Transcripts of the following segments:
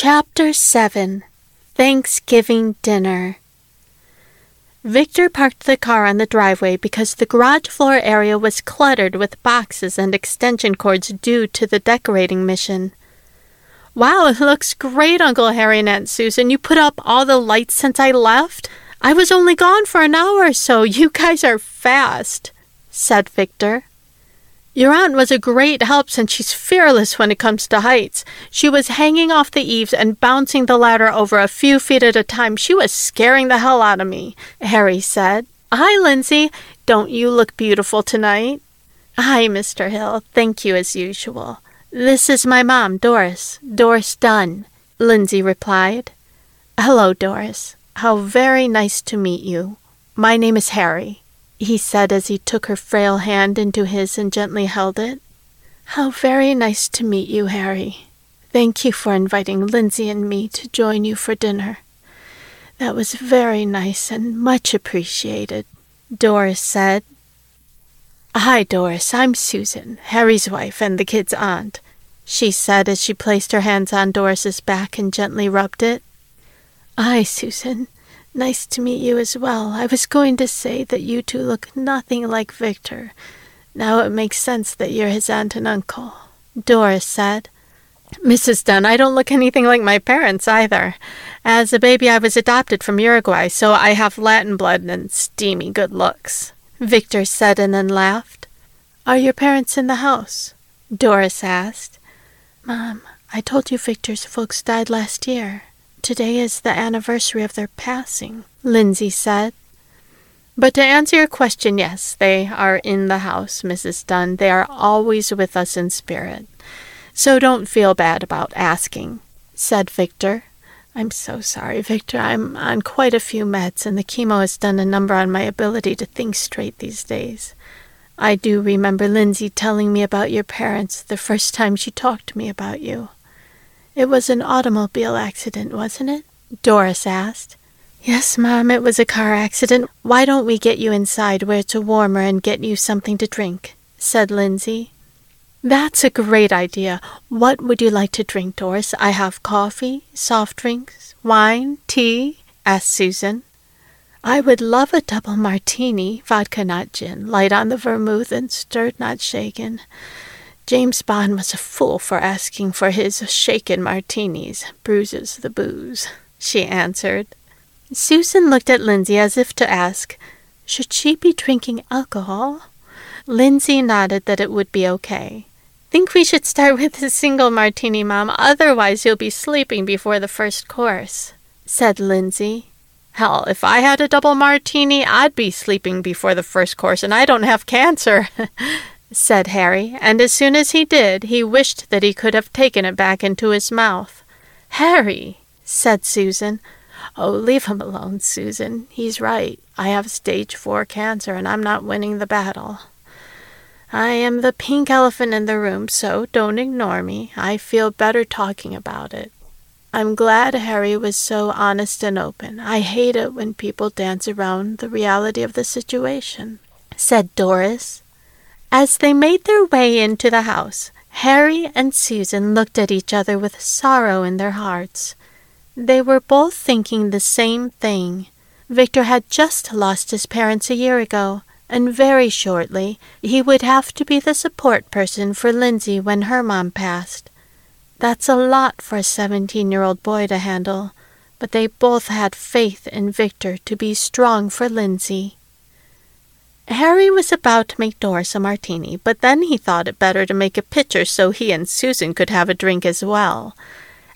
Chapter 7 Thanksgiving Dinner Victor parked the car on the driveway because the garage floor area was cluttered with boxes and extension cords due to the decorating mission. Wow, it looks great, Uncle Harry and Aunt Susan. You put up all the lights since I left? I was only gone for an hour or so. You guys are fast, said Victor. Your aunt was a great help since she's fearless when it comes to heights. She was hanging off the eaves and bouncing the ladder over a few feet at a time. She was scaring the hell out of me, Harry said. Hi, Lindsay. Don't you look beautiful tonight? Hi, Mr. Hill. Thank you as usual. This is my mom, Doris. Doris Dunne, Lindsay replied. Hello, Doris. How very nice to meet you. My name is Harry he said as he took her frail hand into his and gently held it. How very nice to meet you, Harry. Thank you for inviting Lindsay and me to join you for dinner. That was very nice and much appreciated, Doris said. Hi, Doris. I'm Susan, Harry's wife and the kid's aunt, she said as she placed her hands on Doris's back and gently rubbed it. Hi, Susan. Nice to meet you as well. I was going to say that you two look nothing like Victor. Now it makes sense that you're his aunt and uncle, Doris said. Mrs. Dunne, I don't look anything like my parents either. As a baby, I was adopted from Uruguay, so I have Latin blood and steamy good looks, Victor said and then laughed. Are your parents in the house? Doris asked. Mom, I told you Victor's folks died last year. Today is the anniversary of their passing, Lindsay said. But to answer your question, yes, they are in the house, Mrs. Dunne. They are always with us in spirit. So don't feel bad about asking, said Victor. I'm so sorry, Victor. I'm on quite a few meds, and the chemo has done a number on my ability to think straight these days. I do remember Lindsay telling me about your parents the first time she talked to me about you. It was an automobile accident, wasn't it? Doris asked. Yes, Mom, it was a car accident. Why don't we get you inside where it's warmer and get you something to drink? said Lindsay. That's a great idea. What would you like to drink, Doris? I have coffee, soft drinks, wine, tea? asked Susan. I would love a double martini, vodka not gin, light on the vermouth and stirred not shaken. James Bond was a fool for asking for his shaken martinis, bruises the booze, she answered. Susan looked at Lindsay as if to ask, Should she be drinking alcohol? Lindsay nodded that it would be okay. Think we should start with a single martini, Mom, otherwise you'll be sleeping before the first course, said Lindsay. Hell, if I had a double martini, I'd be sleeping before the first course, and I don't have cancer, said Harry, and as soon as he did, he wished that he could have taken it back into his mouth. Harry, said Susan. Oh, leave him alone, Susan. He's right. I have stage four cancer, and I'm not winning the battle. I am the pink elephant in the room, so don't ignore me. I feel better talking about it. I'm glad Harry was so honest and open. I hate it when people dance around the reality of the situation, said Doris. As they made their way into the house, Harry and Susan looked at each other with sorrow in their hearts. They were both thinking the same thing. Victor had just lost his parents a year ago, and very shortly he would have to be the support person for Lindsay when her mom passed. That's a lot for a seventeen year old boy to handle, but they both had faith in Victor to be strong for Lindsay. Harry was about to make Doris a martini, but then he thought it better to make a pitcher so he and Susan could have a drink as well.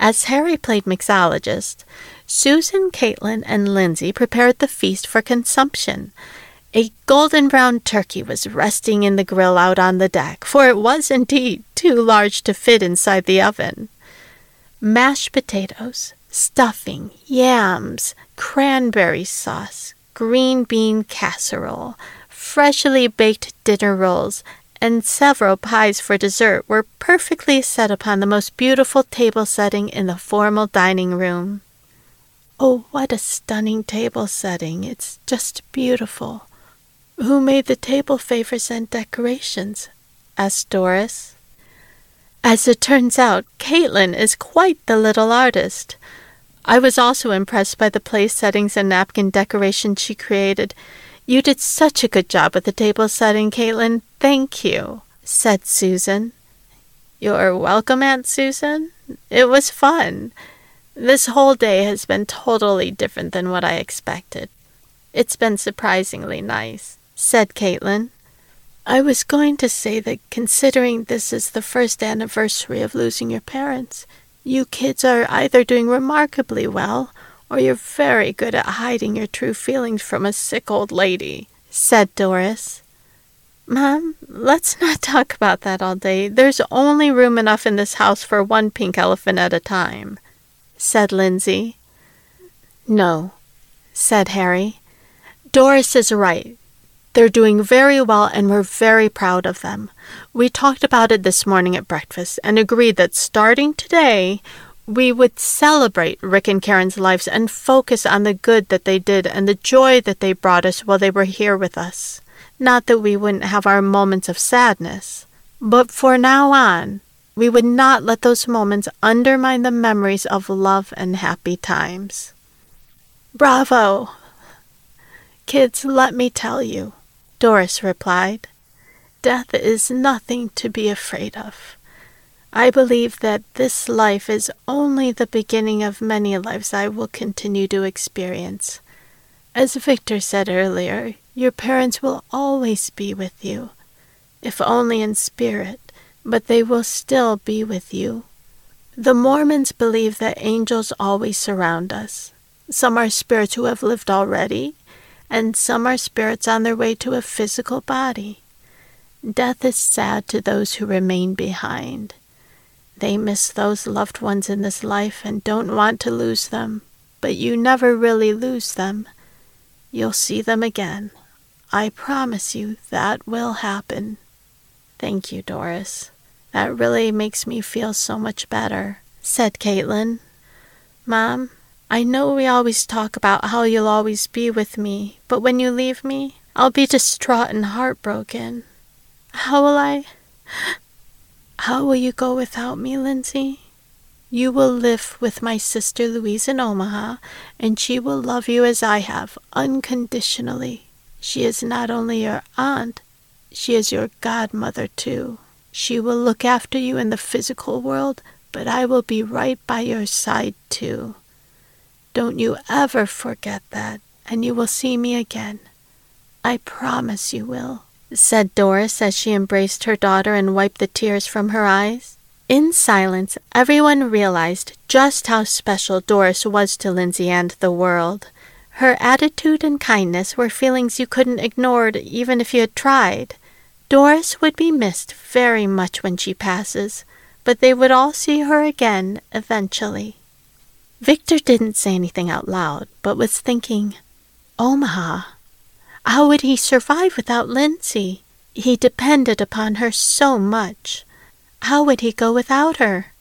As Harry played mixologist, Susan, Caitlin, and Lindsay prepared the feast for consumption. A golden brown turkey was resting in the grill out on the deck, for it was indeed too large to fit inside the oven. Mashed potatoes, stuffing, yams, cranberry sauce, green bean casserole, freshly baked dinner rolls, and several pies for dessert were perfectly set upon the most beautiful table setting in the formal dining room. Oh, what a stunning table setting! It's just beautiful. Who made the table favors and decorations? asked Doris. As it turns out, Caitlin is quite the little artist. I was also impressed by the place settings and napkin decorations she created. You did such a good job with the table setting, Caitlin. Thank you, said Susan. You're welcome, Aunt Susan. It was fun. This whole day has been totally different than what I expected. It's been surprisingly nice, said Caitlin. I was going to say that considering this is the first anniversary of losing your parents, you kids are either doing remarkably well or you're very good at hiding your true feelings from a sick old lady, said Doris. Mom, let's not talk about that all day. There's only room enough in this house for one pink elephant at a time, said Lindsay. No, said Harry. Doris is right. They're doing very well, and we're very proud of them. We talked about it this morning at breakfast and agreed that starting today, we would celebrate Rick and Karen's lives and focus on the good that they did and the joy that they brought us while they were here with us. Not that we wouldn't have our moments of sadness, but for now on, we would not let those moments undermine the memories of love and happy times. Bravo! Kids, let me tell you, Doris replied. Death is nothing to be afraid of. I believe that this life is only the beginning of many lives I will continue to experience. As Victor said earlier, your parents will always be with you, if only in spirit, but they will still be with you. The Mormons believe that angels always surround us. Some are spirits who have lived already, and some are spirits on their way to a physical body. Death is sad to those who remain behind. They miss those loved ones in this life and don't want to lose them, but you never really lose them. You'll see them again. I promise you that will happen. Thank you, Doris. That really makes me feel so much better, said Caitlin. Mom, I know we always talk about how you'll always be with me, but when you leave me, I'll be distraught and heartbroken. How will I? How will you go without me, Lindsay? You will live with my sister Louise in Omaha, and she will love you as I have, unconditionally. She is not only your aunt, she is your godmother too. She will look after you in the physical world, but I will be right by your side too. Don't you ever forget that, and you will see me again. I promise you will, said Doris as she embraced her daughter and wiped the tears from her eyes. In silence, everyone realized just how special Doris was to Lindsay and the world. Her attitude and kindness were feelings you couldn't ignore even if you had tried. Doris would be missed very much when she passes, but they would all see her again eventually. Victor didn't say anything out loud, but was thinking, Omaha. How would he survive without Lindsay? He depended upon her so much. How would he go without her?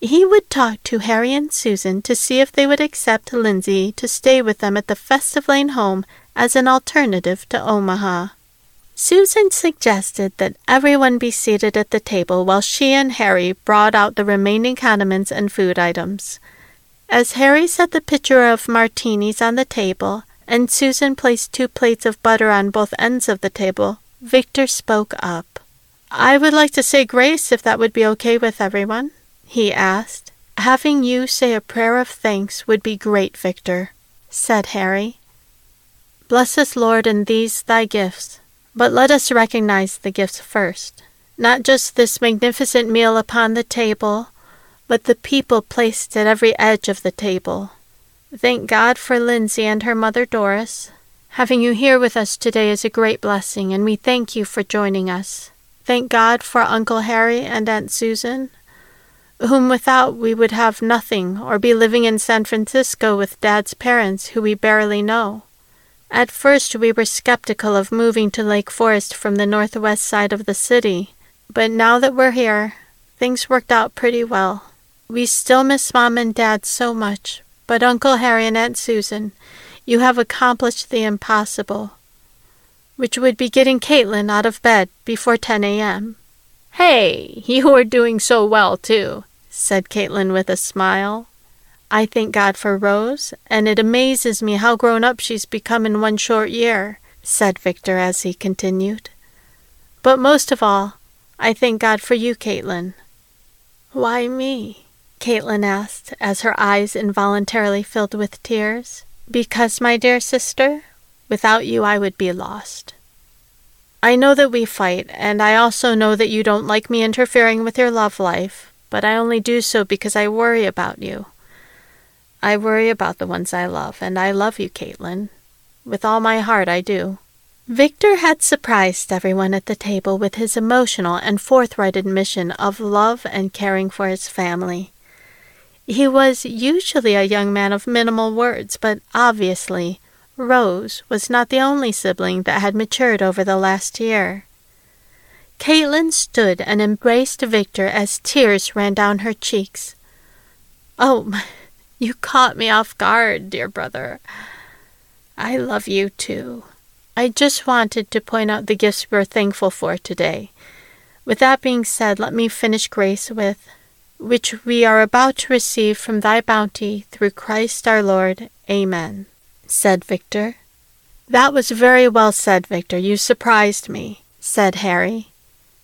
He would talk to Harry and Susan to see if they would accept Lindsay to stay with them at the Festive Lane home as an alternative to Omaha. Susan suggested that everyone be seated at the table while she and Harry brought out the remaining condiments and food items. As Harry set the pitcher of martinis on the table and Susan placed two plates of butter on both ends of the table, Victor spoke up. I would like to say grace if that would be okay with everyone he asked. Having you say a prayer of thanks would be great, Victor, said Harry. Bless us, Lord, in these thy gifts, but let us recognize the gifts first, not just this magnificent meal upon the table, but the people placed at every edge of the table. Thank God for Lindsay and her mother Doris. Having you here with us today is a great blessing, and we thank you for joining us. Thank God for Uncle Harry and Aunt Susan, whom without we would have nothing, or be living in San Francisco with Dad's parents, who we barely know. At first we were skeptical of moving to Lake Forest from the northwest side of the city, but now that we're here, things worked out pretty well. We still miss Mom and Dad so much, but Uncle Harry and Aunt Susan, you have accomplished the impossible, which would be getting Caitlin out of bed before 10 a.m. Hey, you are doing so well, too, said Caitlin with a smile. I thank God for Rose, and it amazes me how grown up she's become in one short year, said Victor as he continued. But most of all, I thank God for you, Caitlin. Why me? Caitlin asked as her eyes involuntarily filled with tears. Because, my dear sister, without you I would be lost. I know that we fight, and I also know that you don't like me interfering with your love life, but I only do so because I worry about you. I worry about the ones I love, and I love you, Caitlin. With all my heart, I do. Victor had surprised everyone at the table with his emotional and forthright admission of love and caring for his family. He was usually a young man of minimal words, but obviously, Rose was not the only sibling that had matured over the last year. Caitlin stood and embraced Victor as tears ran down her cheeks. Oh, you caught me off guard, dear brother. I love you too. I just wanted to point out the gifts we're thankful for today. With that being said, let me finish grace with, which we are about to receive from thy bounty through Christ our Lord. Amen, said Victor. That was very well said, Victor. You surprised me, said Harry.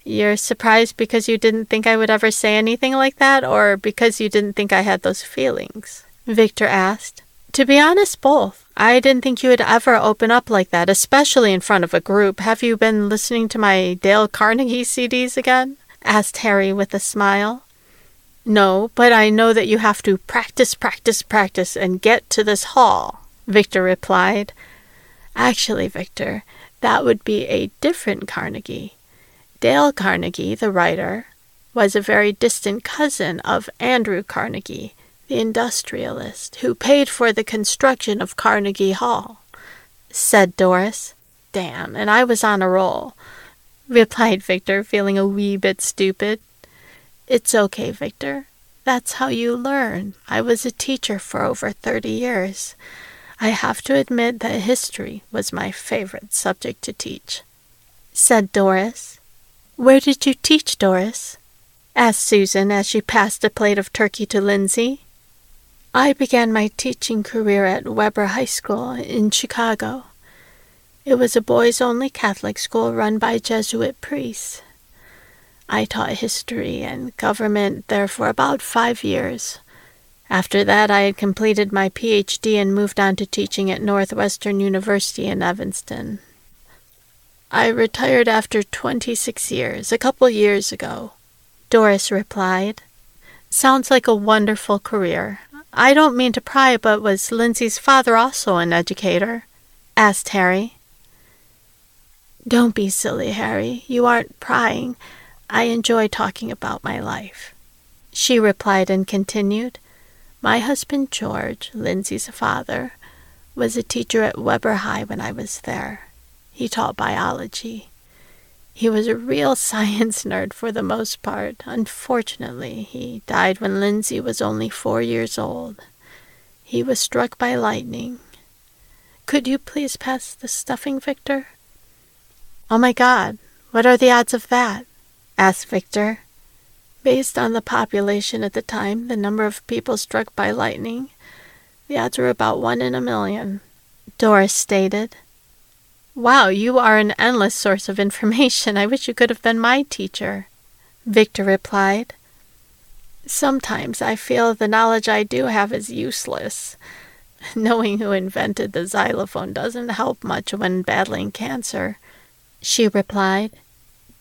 You're surprised because you didn't think I would ever say anything like that, or because you didn't think I had those feelings? Victor asked. To be honest, both. I didn't think you would ever open up like that, especially in front of a group. Have you been listening to my Dale Carnegie CDs again? asked Harry with a smile. No, but I know that you have to practice, practice, practice, and get to this hall, Victor replied. Actually, Victor, that would be a different Carnegie. Dale Carnegie, the writer, was a very distant cousin of Andrew Carnegie, the industrialist who paid for the construction of Carnegie Hall, said Doris. Damn, and I was on a roll, replied Victor, feeling a wee bit stupid. It's okay, Victor. That's how you learn. I was a teacher for over thirty years. I have to admit that history was my favorite subject to teach, said Doris. Where did you teach, Doris? asked Susan as she passed a plate of turkey to Lindsay. I began my teaching career at Weber High School in Chicago. It was a boys only Catholic school run by Jesuit priests. I taught history and government there for about five years. After that, I had completed my PhD and moved on to teaching at Northwestern University in Evanston. I retired after 26 years, a couple years ago. Doris replied. Sounds like a wonderful career. I don't mean to pry, but was Lindsay's father also an educator? asked Harry. Don't be silly, Harry. You aren't prying. I enjoy talking about my life. She replied and continued. My husband George, Lindsay's father, was a teacher at Weber High when I was there. He taught biology. He was a real science nerd for the most part. Unfortunately, he died when Lindsay was only four years old. He was struck by lightning. Could you please pass the stuffing, Victor? Oh my God, what are the odds of that? Asked Victor. Based on the population at the time, the number of people struck by lightning, the odds were about one in a million, Doris stated. Wow, you are an endless source of information. I wish you could have been my teacher. Victor replied. Sometimes I feel the knowledge I do have is useless. Knowing who invented the xylophone doesn't help much when battling cancer. She replied.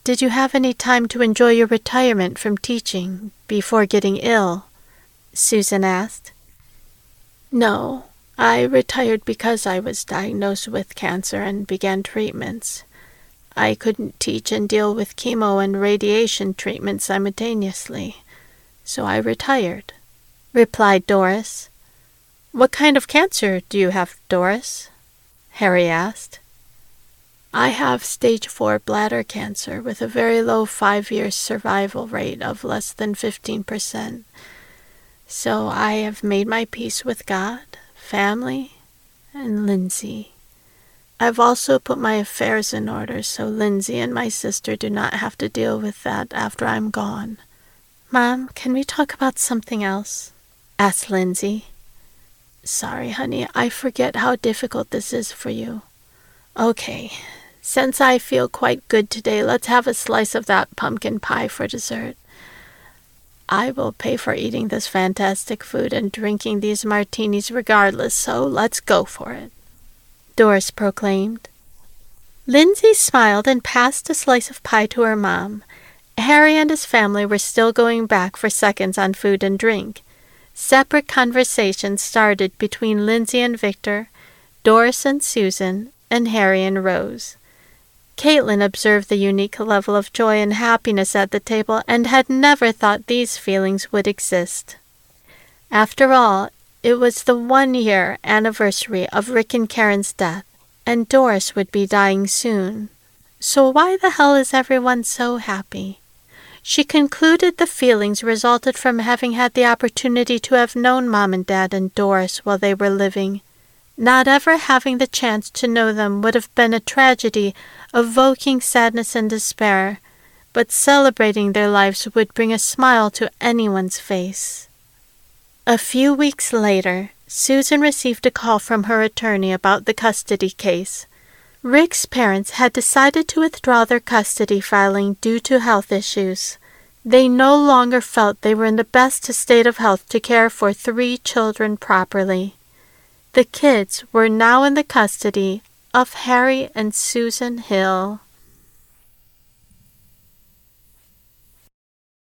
Did you have any time to enjoy your retirement from teaching before getting ill? Susan asked. No, I retired because I was diagnosed with cancer and began treatments. I couldn't teach and deal with chemo and radiation treatment simultaneously, so I retired, replied Doris. What kind of cancer do you have, Doris? Harry asked. I have stage 4 bladder cancer with a very low five year survival rate of less than 15%. So I have made my peace with God family, and Lindsay. I've also put my affairs in order so Lindsay and my sister do not have to deal with that after I'm gone. Mom, can we talk about something else? asked Lindsay. Sorry, honey, I forget how difficult this is for you. Okay, since I feel quite good today, let's have a slice of that pumpkin pie for dessert. I will pay for eating this fantastic food and drinking these martinis regardless, so let's go for it. Doris proclaimed. Lindsay smiled and passed a slice of pie to her mom. Harry and his family were still going back for seconds on food and drink. Separate conversations started between Lindsay and Victor, Doris and Susan, and Harry and Rose. Caitlin observed the unique level of joy and happiness at the table and had never thought these feelings would exist. After all, it was the one year anniversary of Rick and Karen's death, and Doris would be dying soon. So why the hell is everyone so happy? She concluded the feelings resulted from having had the opportunity to have known Mom and Dad and Doris while they were living. Not ever having the chance to know them would have been a tragedy, evoking sadness and despair, but celebrating their lives would bring a smile to anyone's face. A few weeks later, Susan received a call from her attorney about the custody case. Rick's parents had decided to withdraw their custody filing due to health issues. They no longer felt they were in the best state of health to care for three children properly. The kids were now in the custody of Harry and Susan Hill.